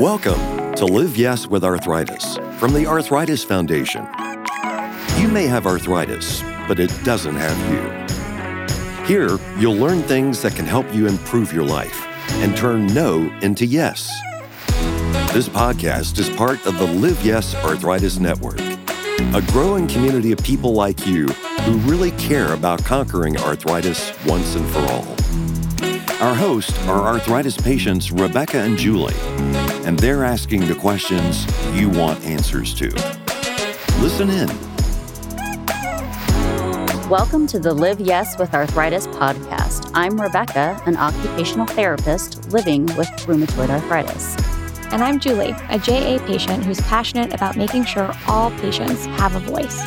Welcome to Live Yes with Arthritis from the Arthritis Foundation. You may have arthritis, but it doesn't have you. Here, you'll learn things that can help you improve your life and turn no into yes. This podcast is part of the Live Yes Arthritis Network, a growing community of people like you who really care about conquering arthritis once and for all. Our hosts are arthritis patients Rebecca and Julie, and they're asking the questions you want answers to. Listen in. Welcome to the Live Yes with Arthritis podcast. I'm Rebecca, an occupational therapist living with rheumatoid arthritis. And I'm Julie, a JA patient who's passionate about making sure all patients have a voice.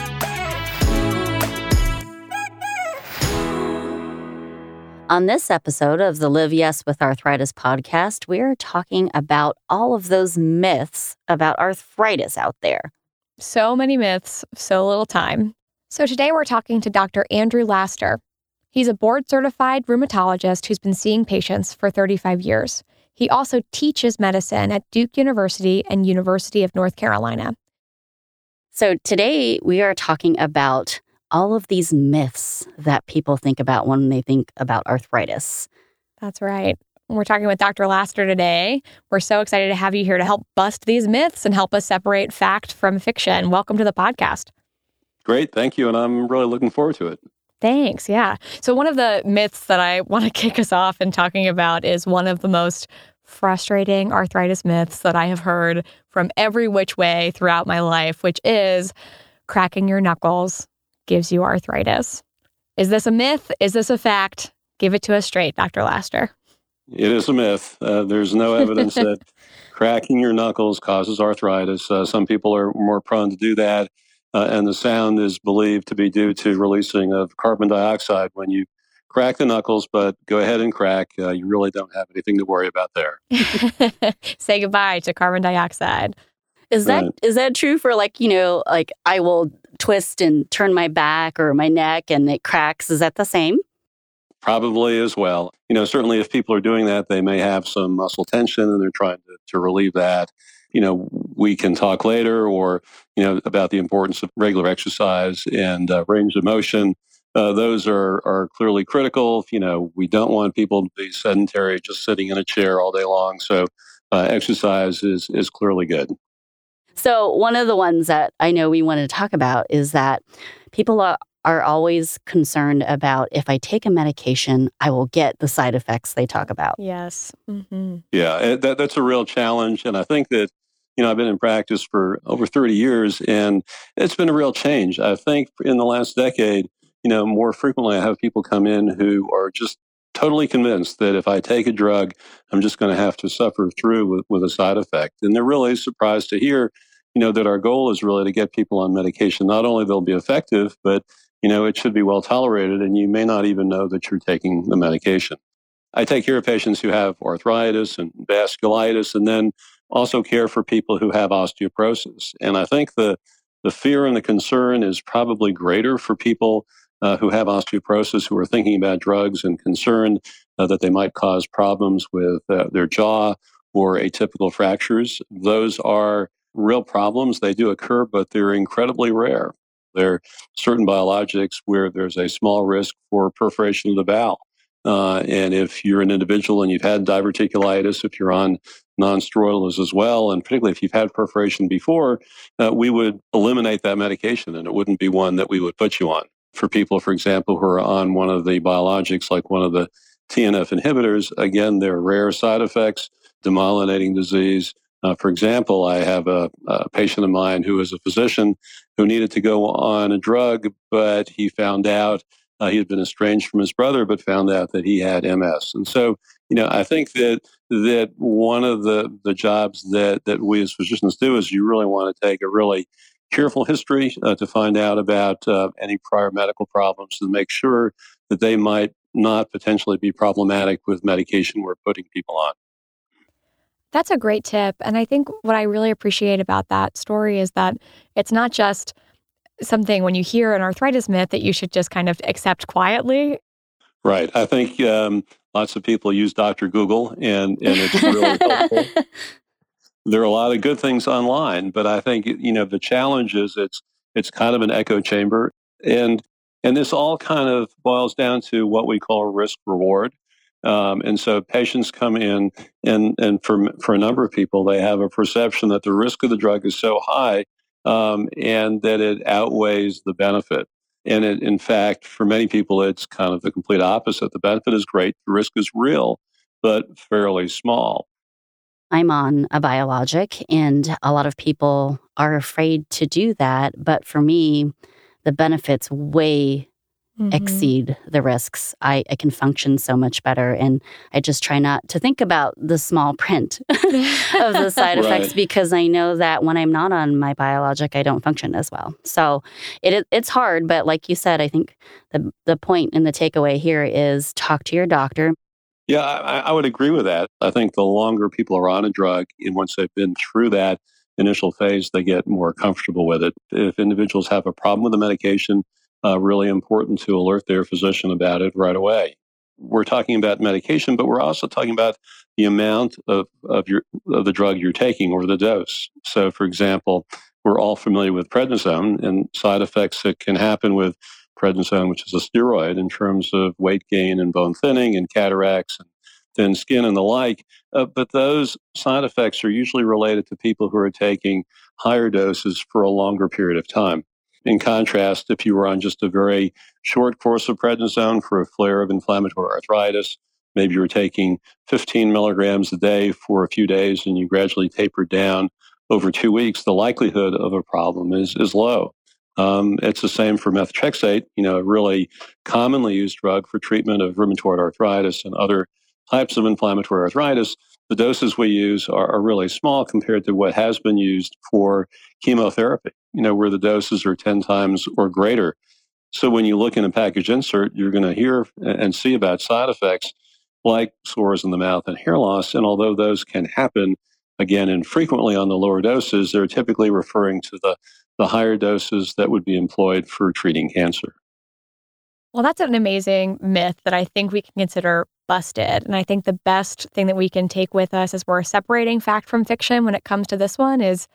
On this episode of the Live Yes with Arthritis podcast, we're talking about all of those myths about arthritis out there. So many myths, so little time. So today we're talking to Dr. Andrew Laster. He's a board certified rheumatologist who's been seeing patients for 35 years. He also teaches medicine at Duke University and University of North Carolina. So today we are talking about all of these myths that people think about when they think about arthritis. That's right. We're talking with Dr. Laster today. We're so excited to have you here to help bust these myths and help us separate fact from fiction. Welcome to the podcast. Great. Thank you. And I'm really looking forward to it. Thanks. Yeah. So, one of the myths that I want to kick us off in talking about is one of the most frustrating arthritis myths that I have heard from every which way throughout my life, which is cracking your knuckles gives you arthritis. Is this a myth? Is this a fact? Give it to us straight, Dr. Laster. It is a myth. Uh, there's no evidence that cracking your knuckles causes arthritis. Uh, some people are more prone to do that, uh, and the sound is believed to be due to releasing of carbon dioxide when you crack the knuckles. But go ahead and crack. Uh, you really don't have anything to worry about there. Say goodbye to carbon dioxide. Is that right. is that true for like you know like I will twist and turn my back or my neck and it cracks? Is that the same? Probably as well. You know, certainly if people are doing that, they may have some muscle tension and they're trying to, to relieve that. You know, we can talk later or, you know, about the importance of regular exercise and uh, range of motion. Uh, those are, are clearly critical. You know, we don't want people to be sedentary, just sitting in a chair all day long. So, uh, exercise is, is clearly good. So, one of the ones that I know we want to talk about is that people are, are always concerned about if I take a medication, I will get the side effects they talk about. Yes. Mm-hmm. Yeah, eh, that, that's a real challenge. And I think that, you know, I've been in practice for over 30 years and it's been a real change. I think in the last decade, you know, more frequently I have people come in who are just totally convinced that if I take a drug, I'm just going to have to suffer through with, with a side effect. And they're really surprised to hear you know, that our goal is really to get people on medication. Not only they'll be effective, but, you know, it should be well tolerated and you may not even know that you're taking the medication. I take care of patients who have arthritis and vasculitis and then also care for people who have osteoporosis. And I think the, the fear and the concern is probably greater for people uh, who have osteoporosis who are thinking about drugs and concerned uh, that they might cause problems with uh, their jaw or atypical fractures. Those are real problems. They do occur, but they're incredibly rare. There are certain biologics where there's a small risk for perforation of the bowel. Uh, and if you're an individual and you've had diverticulitis, if you're on nonsteroidals as well, and particularly if you've had perforation before, uh, we would eliminate that medication and it wouldn't be one that we would put you on. For people, for example, who are on one of the biologics, like one of the TNF inhibitors, again, there are rare side effects, demyelinating disease, uh, for example, I have a, a, patient of mine who is a physician who needed to go on a drug, but he found out uh, he had been estranged from his brother, but found out that he had MS. And so, you know, I think that that one of the the jobs that that we as physicians do is you really want to take a really careful history uh, to find out about uh, any prior medical problems and make sure that they might not potentially be problematic with medication we're putting people on. That's a great tip. And I think what I really appreciate about that story is that it's not just something when you hear an arthritis myth that you should just kind of accept quietly. Right. I think um, lots of people use Dr. Google and, and it's really helpful. there are a lot of good things online, but I think you know the challenge is it's it's kind of an echo chamber, and and this all kind of boils down to what we call risk reward. Um, and so patients come in, and and for for a number of people, they have a perception that the risk of the drug is so high, um, and that it outweighs the benefit. And it, in fact, for many people, it's kind of the complete opposite. The benefit is great, the risk is real, but fairly small. I'm on a biologic, and a lot of people are afraid to do that. But for me, the benefits way mm-hmm. exceed the risks. I, I can function so much better. And I just try not to think about the small print of the side right. effects because I know that when I'm not on my biologic, I don't function as well. So it, it's hard. But like you said, I think the, the point and the takeaway here is talk to your doctor. Yeah, I, I would agree with that. I think the longer people are on a drug, and once they've been through that, initial phase, they get more comfortable with it. If individuals have a problem with the medication, uh, really important to alert their physician about it right away. We're talking about medication, but we're also talking about the amount of, of, your, of the drug you're taking or the dose. So, for example, we're all familiar with prednisone and side effects that can happen with prednisone, which is a steroid, in terms of weight gain and bone thinning and cataracts and thin skin and the like. Uh, but those side effects are usually related to people who are taking higher doses for a longer period of time. In contrast, if you were on just a very short course of prednisone for a flare of inflammatory arthritis, maybe you were taking 15 milligrams a day for a few days and you gradually tapered down over two weeks, the likelihood of a problem is, is low. Um, it's the same for methotrexate, you know, a really commonly used drug for treatment of rheumatoid arthritis and other types of inflammatory arthritis, the doses we use are, are, really small compared to what has been used for chemotherapy, you know, where the doses are 10 times or greater. So when you look in a package insert, you're going to hear and see about side effects like sores in the mouth and hair loss. And although those can happen again infrequently on the lower doses, they're typically referring to the, the higher doses that would be employed for treating cancer. Well, that's an amazing myth that I think we can consider busted. And I think the best thing that we can take with us as we're separating fact from fiction when it comes to this one is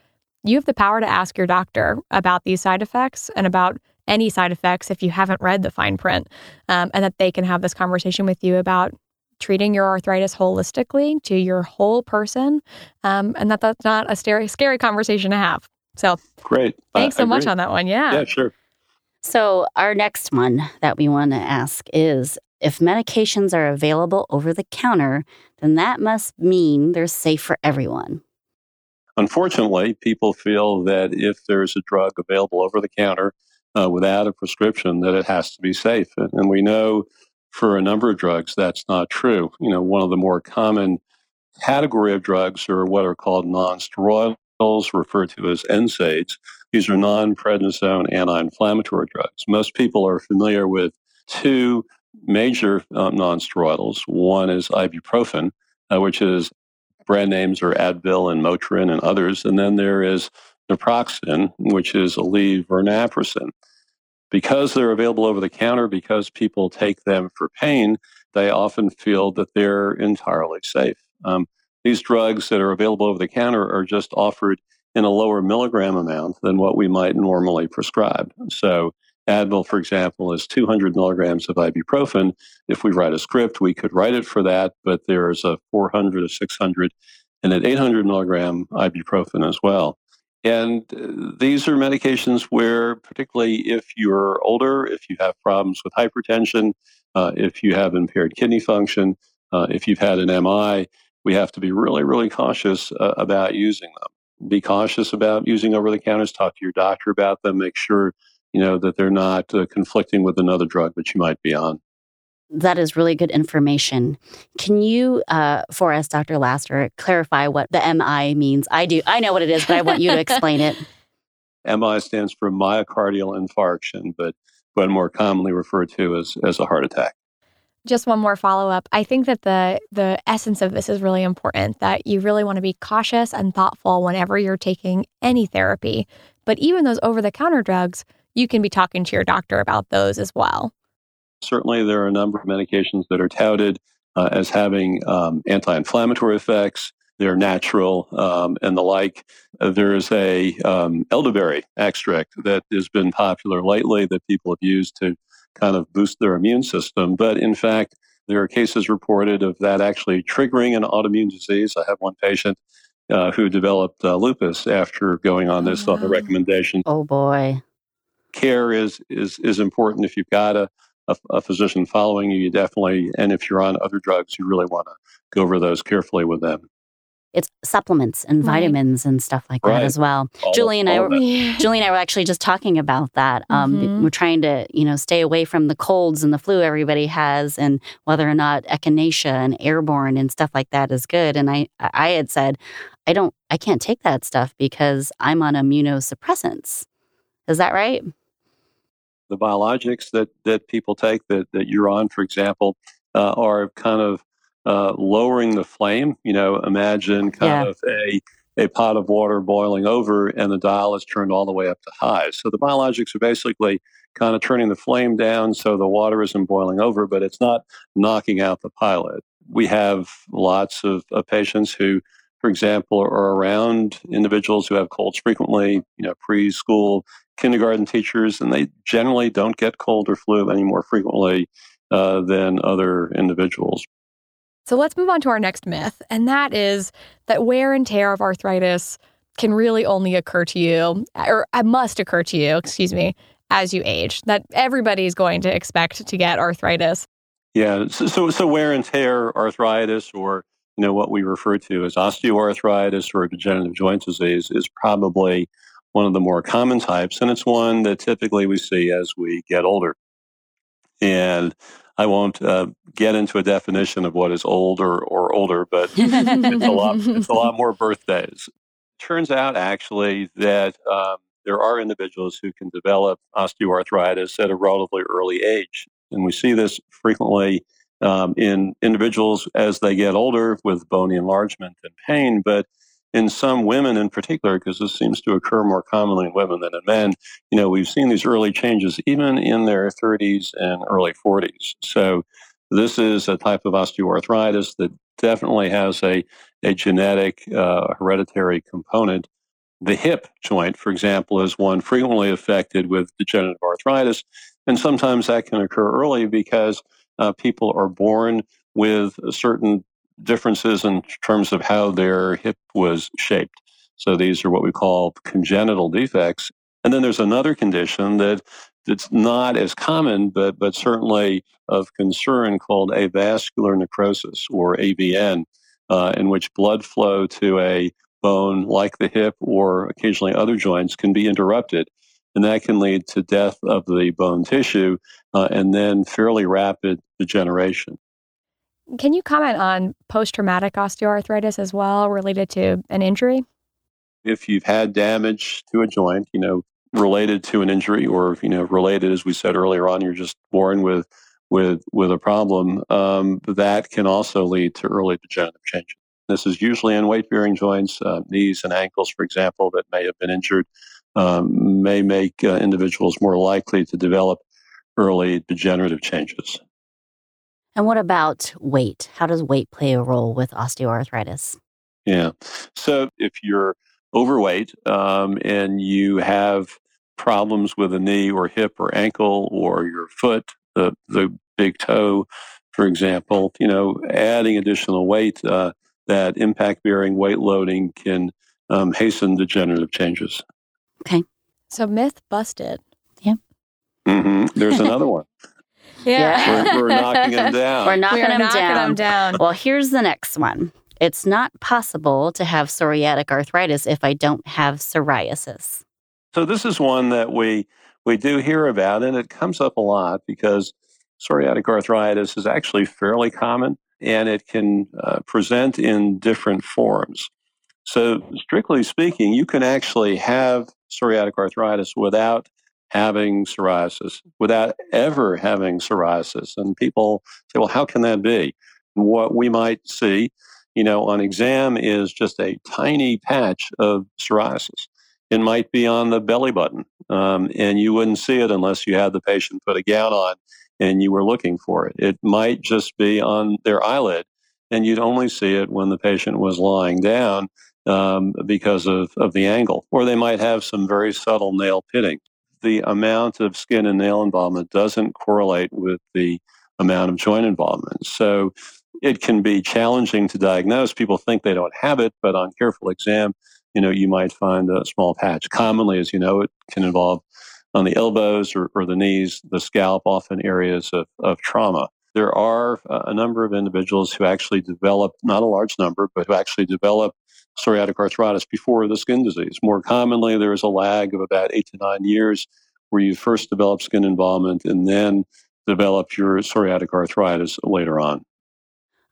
you have the power to ask your doctor about these side effects and about any side effects if you haven't read the fine print, um, and that they can have this conversation with you about treating your arthritis holistically to your whole person, um, and that that's not a scary, scary conversation to have. So great. Thanks so much on that one. Yeah. Yeah, sure. So, our next one that we want to ask is if medications are available over the counter, then that must mean they're safe for everyone. Unfortunately, people feel that if there's a drug available over the counter uh, without a prescription, that it has to be safe. And we know for a number of drugs that's not true. You know, one of the more common category of drugs are what are called non-steroidals, referred to as NSAIDs. These are non prednisone anti inflammatory drugs. Most people are familiar with two major um, non-steroidals. One is ibuprofen, uh, which is brand names are Advil and Motrin and others. And then there is naproxen, which is naproxen. Because they're available over the counter, because people take them for pain, they often feel that they're entirely safe. Um, these drugs that are available over the counter are just offered in a lower milligram amount than what we might normally prescribe. So, Advil, for example, is 200 milligrams of ibuprofen. If we write a script, we could write it for that, but there's a 400, a 600, and an 800 milligram ibuprofen as well. And uh, these are medications where, particularly if you're older, if you have problems with hypertension, uh, if you have impaired kidney function, uh, if you've had an MI, we have to be really, really cautious uh, about using them be cautious about using over the counters. Talk to your doctor about them. Make sure you know that they're not uh, conflicting with another drug that you might be on. That is really good information. Can you, uh, for us, Dr. Laster, clarify what the MI means? I do. I know what it is, but I want you to explain it. MI stands for myocardial infarction, but but more commonly referred to as, as a heart attack. Just one more follow up. I think that the the essence of this is really important that you really want to be cautious and thoughtful whenever you're taking any therapy. But even those over the counter drugs, you can be talking to your doctor about those as well. Certainly, there are a number of medications that are touted uh, as having um, anti inflammatory effects, they're natural um, and the like. Uh, there's a um, elderberry extract that has been popular lately that people have used to kind of boost their immune system. But in fact, there are cases reported of that actually triggering an autoimmune disease. I have one patient uh, who developed uh, lupus after going on this oh, on the recommendation. Oh boy! Care is is is important. If you've got a, a, a physician following you, you definitely, and if you're on other drugs, you really want to go over those carefully with them it's supplements and vitamins right. and stuff like right. that as well. All Julie and I, were, Julie and I were actually just talking about that. Um, mm-hmm. We're trying to, you know, stay away from the colds and the flu everybody has, and whether or not echinacea and airborne and stuff like that is good. And I, I had said, I don't, I can't take that stuff because I'm on immunosuppressants. Is that right? The biologics that that people take that that you're on, for example, uh, are kind of uh, lowering the flame. You know, imagine kind yeah. of a a pot of water boiling over and the dial is turned all the way up to high. So the biologics are basically kind of turning the flame down so the water isn't boiling over, but it's not knocking out the pilot. We have lots of, of patients who, for example, are around individuals who have colds frequently, you know, preschool, kindergarten teachers, and they generally don't get cold or flu any more frequently uh, than other individuals. So let's move on to our next myth, and that is that wear and tear of arthritis can really only occur to you, or uh, must occur to you, excuse me, as you age. That everybody's going to expect to get arthritis. Yeah, so, so, so wear and tear arthritis, or you know what we refer to as osteoarthritis or degenerative joint disease, is probably one of the more common types, and it's one that typically we see as we get older. And I won't uh, get into a definition of what is old or, or older, but it's a lot. It's a lot more birthdays. Turns out actually that um, there are individuals who can develop osteoarthritis at a relatively early age, and we see this frequently um, in individuals as they get older with bony enlargement and pain. But in some women in particular, because this seems to occur more commonly in women than in men, you know, we've seen these early changes even in their 30s and early 40s. So this is a type of osteoarthritis that definitely has a, a genetic uh, hereditary component. The hip joint, for example, is one frequently affected with degenerative arthritis. And sometimes that can occur early because uh, people are born with certain differences in terms of how their hip was shaped. So these are what we call congenital defects. And then there's another condition that that's not as common, but but certainly of concern called avascular necrosis or AVN, uh, in which blood flow to a bone like the hip or occasionally other joints can be interrupted. And that can lead to death of the bone tissue uh, and then fairly rapid degeneration. Can you comment on post traumatic osteoarthritis as well related to an injury? If you've had damage to a joint, you know, related to an injury or, you know, related, as we said earlier on, you're just born with with with a problem, um, that can also lead to early degenerative changes. This is usually in weight bearing joints, uh, knees and ankles, for example, that may have been injured, um, may make uh, individuals more likely to develop early degenerative changes. And what about weight? How does weight play a role with osteoarthritis? Yeah. So if you're overweight um, and you have problems with a knee or hip or ankle or your foot, the, the big toe, for example, you know, adding additional weight, uh, that impact bearing weight loading can um, hasten degenerative changes. Okay. So myth busted. Yeah. Mm-hmm. There's another one. Yeah. We're, we're knocking them down. We're knocking, we them, knocking down. them down. Well, here's the next one. It's not possible to have psoriatic arthritis if I don't have psoriasis. So this is one that we we do hear about, and it comes up a lot because psoriatic arthritis is actually fairly common, and it can uh, present in different forms. So, strictly speaking, you can actually have psoriatic arthritis without having psoriasis without ever having psoriasis. And people say, well, how can that be? What we might see, you know, on exam is just a tiny patch of psoriasis. It might be on the belly button, um, and you wouldn't see it unless you had the patient put a gown on and you were looking for it. It might just be on their eyelid, and you'd only see it when the patient was lying down um, because of, of the angle, or they might have some very subtle nail pitting. The amount of skin and nail involvement doesn't correlate with the amount of joint involvement. So it can be challenging to diagnose. People think they don't have it, but on careful exam, you know, you might find a small patch. Commonly, as you know, it can involve on the elbows or, or the knees, the scalp, often areas of, of trauma. There are a number of individuals who actually develop, not a large number, but who actually develop psoriatic arthritis before the skin disease. More commonly, there is a lag of about eight to nine years where you first develop skin involvement and then develop your psoriatic arthritis later on.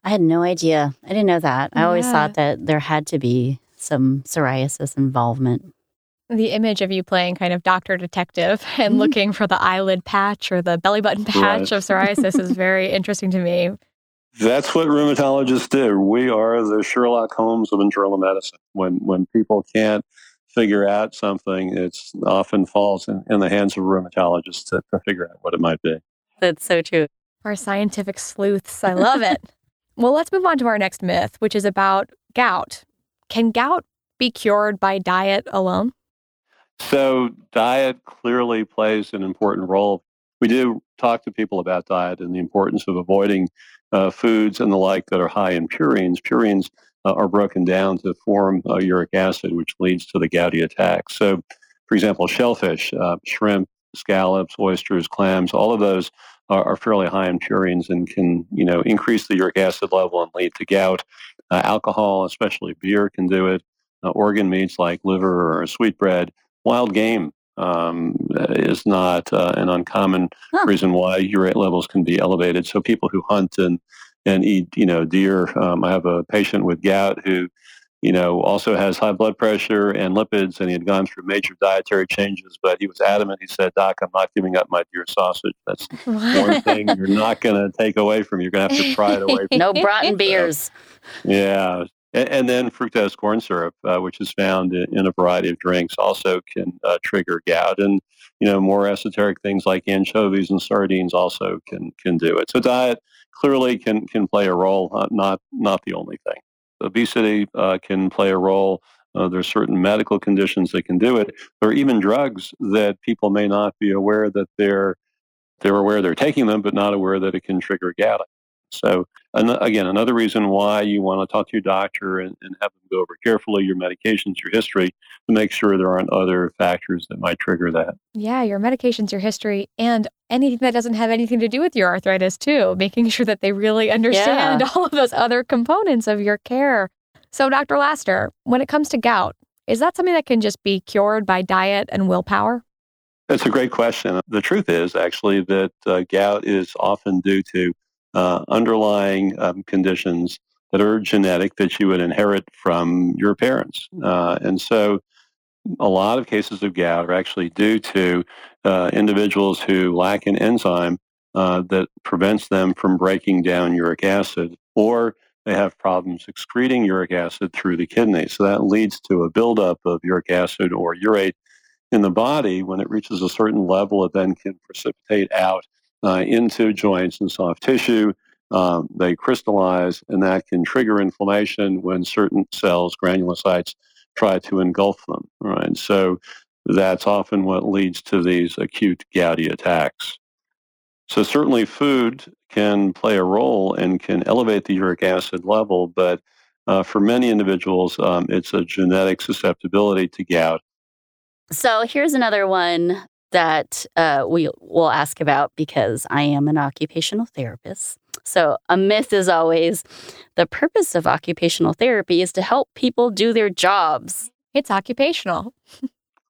I had no idea. I didn't know that. I always thought that there had to be some psoriasis involvement. The image of you playing kind of doctor detective and mm-hmm. looking for the eyelid patch or the belly button patch right. of psoriasis is very interesting to me. That's what rheumatologists do. We are the Sherlock Holmes of internal medicine. When when people can't figure out something, it often falls in, in, the hands of rheumatologists to, to figure out what it might be. That's so true. Our scientific sleuths. I love it. well, let's move on to our next myth, which is about gout. Can gout be cured by diet alone? So, diet clearly plays an important role. We do talk to people about diet and the importance of avoiding uh, foods and the like that are high in purines. Purines uh, are broken down to form uh, uric acid, which leads to the gouty attack. So, for example, shellfish, uh, shrimp, scallops, oysters, clams, all of those are, are, fairly high in purines and can, you know, increase the uric acid level and lead to gout. Uh, alcohol, especially beer, can do it. Uh, organ meats like liver or sweetbread, wild game um, is not uh, an uncommon huh. reason why urate levels can be elevated. So people who hunt and and eat, you know, deer. Um, I have a patient with gout who you know, also has high blood pressure and lipids, and he had gone through major dietary changes. But he was adamant. He said, "Doc, I'm not giving up my deer sausage. That's one thing you're not going to take away from me. You're going to have to pry it away." from No Broughton beers. yeah, and, and, then fructose corn syrup, uh, which is found in, in, a variety of drinks, also can uh, trigger gout. And you know, more esoteric things like anchovies and sardines also can can do it. So diet clearly can can play a role, uh, not not the only thing obesity uh, can play a role. Uh, there's certain medical conditions that can do it, or even drugs that people may not be aware that they're they're aware they're taking them, but not aware that it can trigger gout. So, again, another reason why you want to talk to your doctor and, and, have them go over carefully your medications, your history, to make sure there aren't other factors that might trigger that. Yeah, your medications, your history, and anything that doesn't have anything to do with your arthritis, too, making sure that they really understand yeah. all of those other components of your care. So, Dr. Laster, when it comes to gout, is that something that can just be cured by diet and willpower? That's a great question. The truth is actually that uh, gout is often due to uh, underlying um, conditions that are genetic that you would inherit from your parents. Uh, and so a lot of cases of gout are actually due to uh, individuals who lack an enzyme uh, that prevents them from breaking down uric acid, or they have problems excreting uric acid through the kidney. So that leads to a buildup of uric acid or urate in the body. When it reaches a certain level, it then can precipitate out uh, into joints and soft tissue. Um, they crystallize, and that can trigger inflammation when certain cells, granulocytes, try to engulf them. Right, so that's often what leads to these acute gouty attacks. So certainly, food can play a role and can elevate the uric acid level, but uh, for many individuals, um, it's a genetic susceptibility to gout. So here's another one that uh, we will ask about because I am an occupational therapist. So, a myth is always the purpose of occupational therapy is to help people do their jobs. It's occupational.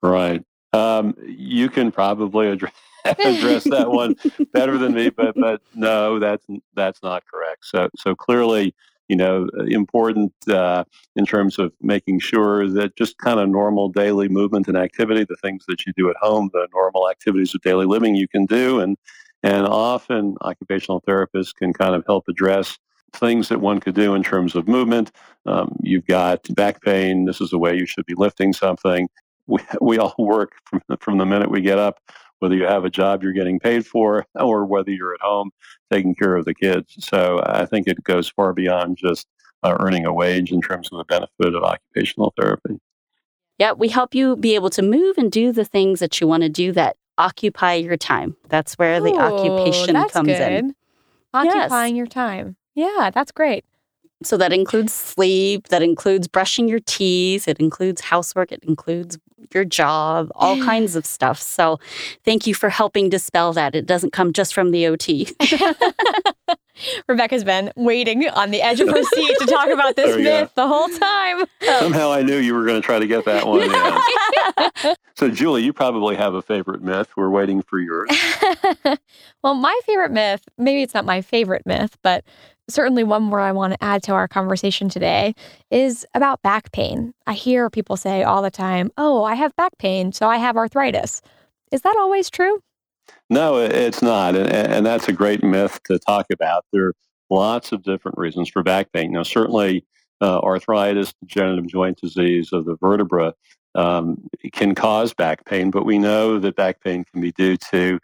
right. Um, you can probably address, address that one better than me, but but no, that's that's not correct. So so clearly, you know, important uh, in terms of making sure that just kind of normal daily movement and activity, the things that you do at home, the normal activities of daily living you can do. And, and often occupational therapists can kind of help address things that one could do in terms of movement. Um, you've got back pain. This is the way you should be lifting something. We, we all work from, from the minute we get up whether you have a job you're getting paid for or whether you're at home taking care of the kids. So I think it goes far beyond just uh, earning a wage in terms of the benefit of occupational therapy. Yeah, we help you be able to move and do the things that you want to do that occupy your time. That's where the Ooh, occupation comes good. in. Occupying your time. Yeah, that's great. So that includes sleep, that includes brushing your teeth, it includes housework, it includes your job, all kinds of stuff. So thank you for helping dispel that. It doesn't come just from the OT. Rebecca's been waiting on the edge of her seat to talk about this we go. myth the whole time. Somehow I knew you were going to try to get that one in. so, Julie, you probably have a favorite myth. We're waiting for yours. well, my favorite myth, maybe it's not my favorite myth, but certainly one more I want to add to our conversation today is about back pain. I hear people say all the time, Oh, I have back pain, so I have arthritis. Is that always true? No, it's not. And, and that's a great myth to talk about. There are lots of different reasons for back pain. Now, certainly, uh, arthritis, degenerative joint disease of the vertebra, um, can cause back pain, but we know that back pain can be due to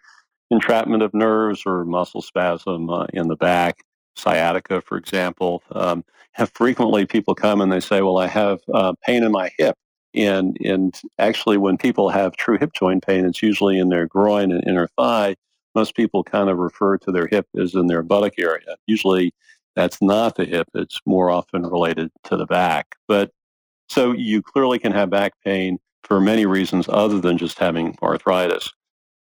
entrapment of nerves or muscle spasm uh, in the back, sciatica, for example. Um, frequently people come and they say, "Well, I have uh, pain in my hip." And and actually, when people have true hip joint pain, it's usually in their groin and inner thigh. Most people kind of refer to their hip as in their buttock area. Usually, that's not the hip. It's more often related to the back. But so you clearly can have back pain for many reasons other than just having arthritis.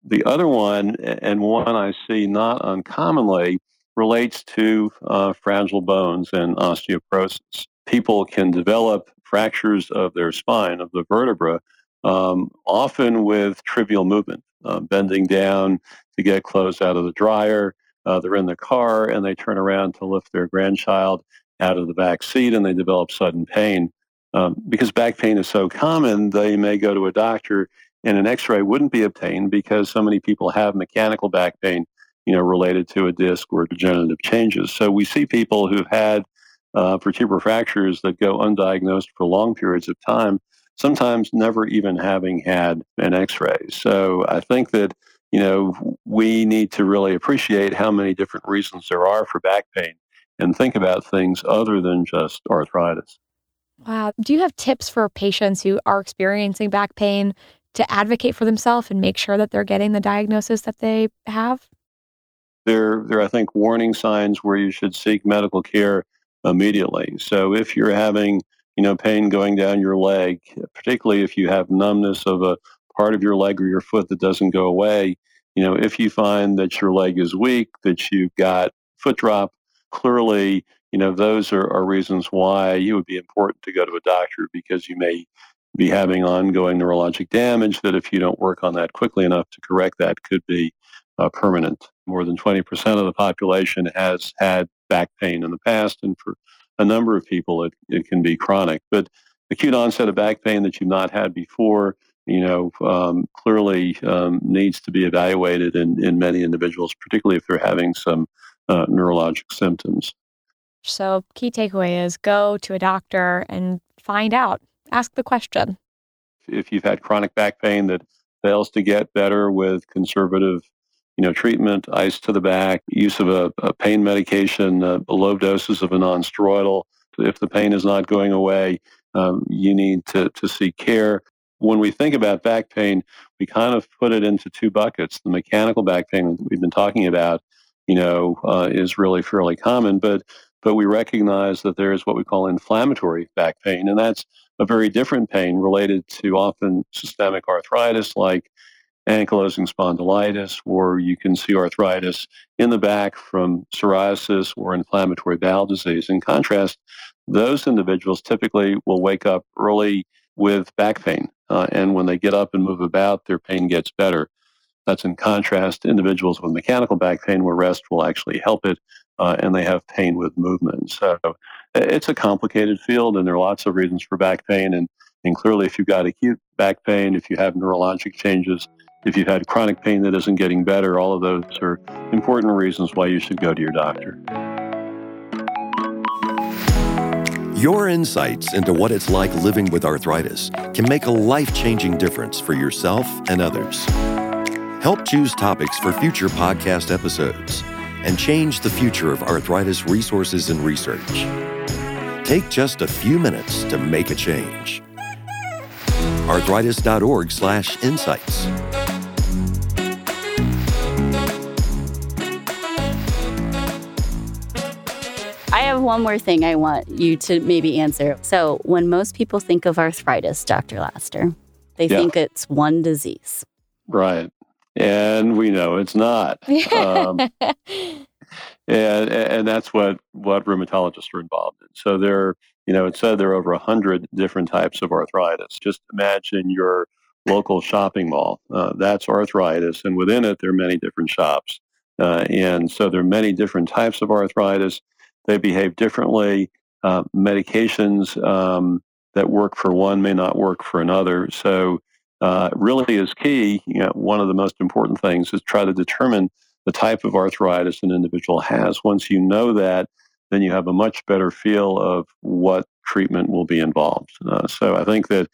The other one, and one I see not uncommonly, relates to uh, fragile bones and osteoporosis. People can develop fractures of their spine, of the vertebra, um, often with trivial movement, uh, bending down to get clothes out of the dryer. Uh, they're in the car and they turn around to lift their grandchild out of the back seat and they develop sudden pain. Um, because back pain is so common, they may go to a doctor and an x-ray wouldn't be obtained because so many people have mechanical back pain you know related to a disc or degenerative changes so we see people who've had uh, vertebral fractures that go undiagnosed for long periods of time sometimes never even having had an x-ray so i think that you know we need to really appreciate how many different reasons there are for back pain and think about things other than just arthritis Wow. Do you have tips for patients who are experiencing back pain to advocate for themselves and make sure that they're getting the diagnosis that they have? there, there are, I think, warning signs where you should seek medical care immediately. So if you're having, you know, pain going down your leg, particularly if you have numbness of a part of your leg or your foot that doesn't go away, you know, if you find that your leg is weak, that you've got foot drop, clearly, you know, those are, are reasons why it would be important to go to a doctor because you may be having ongoing neurologic damage that if you don't work on that quickly enough to correct that could be uh, permanent. More than 20% of the population has had back pain in the past, and for a number of people, it, it can be chronic. But acute onset of back pain that you've not had before, you know, um, clearly um, needs to be evaluated in, in many individuals, particularly if they're having some uh, neurologic symptoms. So, key takeaway is go to a doctor and find out. Ask the question. If you've had chronic back pain that fails to get better with conservative you know, treatment, ice to the back, use of a, a pain medication, uh, low doses of a nonsteroidal. If the pain is not going away, um, you need to, to seek care. When we think about back pain, we kind of put it into two buckets. The mechanical back pain that we've been talking about, you know, uh, is really fairly common, but but we recognize that there is what we call inflammatory back pain, and that's a very different pain related to often systemic arthritis like ankylosing spondylitis, or you can see arthritis in the back from psoriasis or inflammatory bowel disease. In contrast, those individuals typically will wake up early with back pain. Uh, and when they get up and move about, their pain gets better. That's in contrast to individuals with mechanical back pain where rest will actually help it uh, and they have pain with movement. So it's a complicated field and there are lots of reasons for back pain. And, and clearly, if you've got acute back pain, if you have neurologic changes, if you've had chronic pain that isn't getting better, all of those are important reasons why you should go to your doctor. Your insights into what it's like living with arthritis can make a life changing difference for yourself and others. Help choose topics for future podcast episodes and change the future of arthritis resources and research. Take just a few minutes to make a change. arthritis.org/insights. one more thing I want you to maybe answer. So, when most people think of arthritis, Dr. Laster, they Yeah. think it's one disease. Right. And we know it's not. Um, and and that's what what rheumatologists are involved in. So there, you know, it said there are over a hundred different types of arthritis. Just imagine your local shopping mall. Uh, that's arthritis, and within it, there are many different shops. Uh, and so there are many different types of arthritis. They behave differently. Uh, medications um, that work for one may not work for another. So uh, really is key. You know, one of the most important things is try to determine the type of arthritis an individual has. Once you know that, then you have a much better feel of what treatment will be involved. Uh, so I think that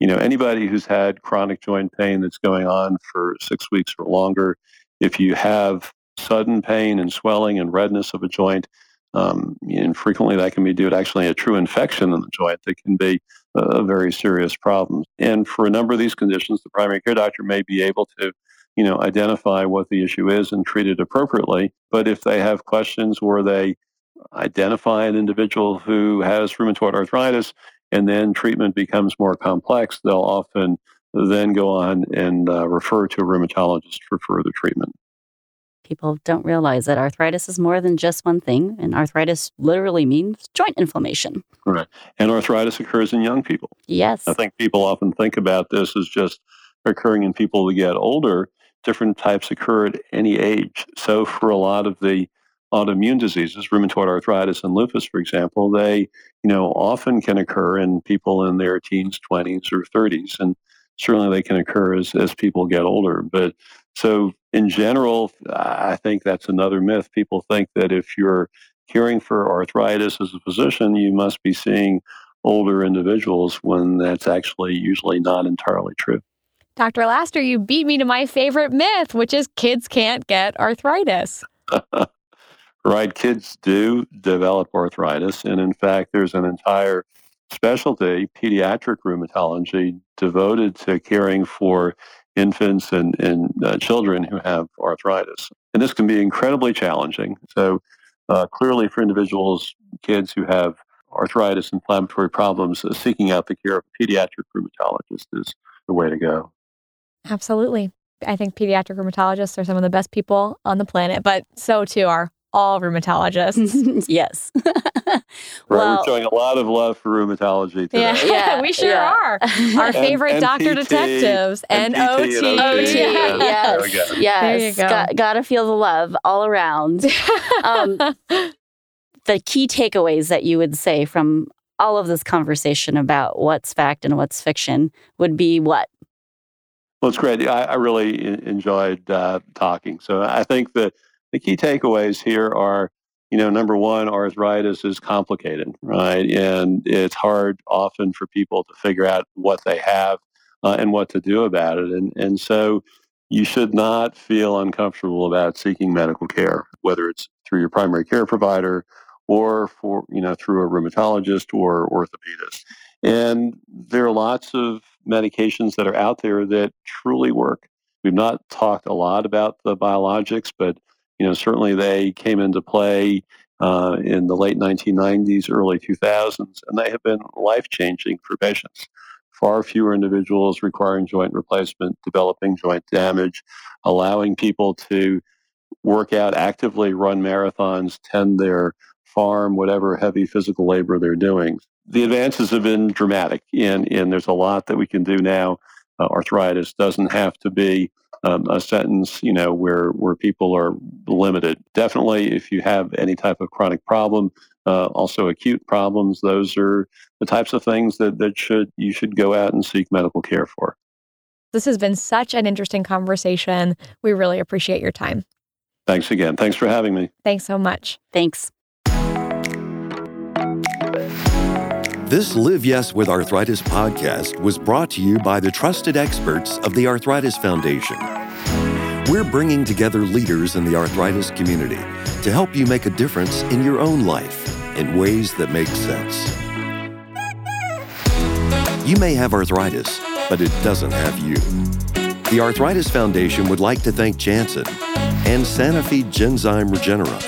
you know anybody who's had chronic joint pain that's going on for six weeks or longer, if you have sudden pain and swelling and redness of a joint, um, and frequently that can be due to actually a true infection in the joint that can be a, very serious problem. And for a number of these conditions, the primary care doctor may be able to you know, identify what the issue is and treat it appropriately. But if they have questions or they identify an individual who has rheumatoid arthritis and then treatment becomes more complex, they'll often then go on and uh, refer to a rheumatologist for further treatment. People don't realize that arthritis is more than just one thing, and arthritis literally means joint inflammation. Right. And arthritis occurs in young people. Yes. I think people often think about this as just occurring in people who get older. Different types occur at any age. So, for a lot of the autoimmune diseases, rheumatoid arthritis and lupus, for example, they, you know, often can occur in people in their teens, 20s, or 30s, and certainly they can occur as as people get older. But so, in general, I think that's another myth. People think that if you're caring for arthritis as a physician, you must be seeing older individuals when that's actually usually not entirely true. Dr. Laster, you beat me to my favorite myth, which is kids can't get arthritis. right, kids do develop arthritis. And in fact, there's an entire specialty, pediatric rheumatology, devoted to caring for infants and, and uh, children who have arthritis. And this can be incredibly challenging. So, uh, clearly, for individuals, kids who have arthritis, inflammatory problems, uh, seeking out the care of a pediatric rheumatologist is the way to go. Absolutely. I think pediatric rheumatologists are some of the best people on the planet, but so too are all rheumatologists. yes. Right, Well- we're showing a lot of love for rheumatology today. yeah, Yeah, we sure yeah. are. Our And- favorite and doctor PT, detectives and, and PT OT. and OT, OT, yeah. yes, There we go. yes. There you go. Got, gotta feel the love all around. Um, the key takeaways that you would say from all of this conversation about what's fact and what's fiction would be what? Well, it's great. I, I really enjoyed uh, talking. So I think that the key takeaways here are, you know, number one, arthritis is complicated, right? And it's hard often for people to figure out what they have uh, and what to do about it. And, and so you should not feel uncomfortable about seeking medical care, whether it's through your primary care provider or for, you know, through a rheumatologist or orthopedist. And there are lots of medications that are out there that truly work. We've not talked a lot about the biologics, but you know certainly they came into play uh, in the late 1990s, early 2000s, and they have been life changing for patients. Far fewer individuals requiring joint replacement, developing joint damage, allowing people to work out actively, run marathons, tend their farm, whatever heavy physical labor they're doing. The advances have been dramatic, and, and there's a lot that we can do now. Uh, arthritis doesn't have to be um, a sentence, you know, where where people are limited. Definitely, if you have any type of chronic problem, uh, also acute problems, those are the types of things that that should you should go out and seek medical care for. This has been such an interesting conversation. We really appreciate your time. Thanks again. Thanks for having me. Thanks so much. Thanks. This Live Yes with Arthritis podcast was brought to you by the trusted experts of the Arthritis Foundation. We're bringing together leaders in the arthritis community to help you make a difference in your own life in ways that make sense. You may have arthritis, but it doesn't have you. The Arthritis Foundation would like to thank Janssen and Sanofi Genzyme Regeneron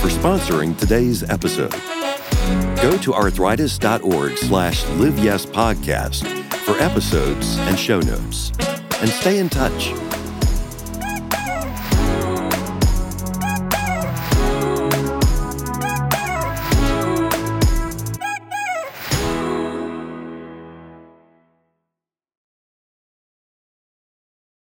for sponsoring today's episode. Go to arthritis.org slash liveyespodcast for episodes and show notes. And stay in touch.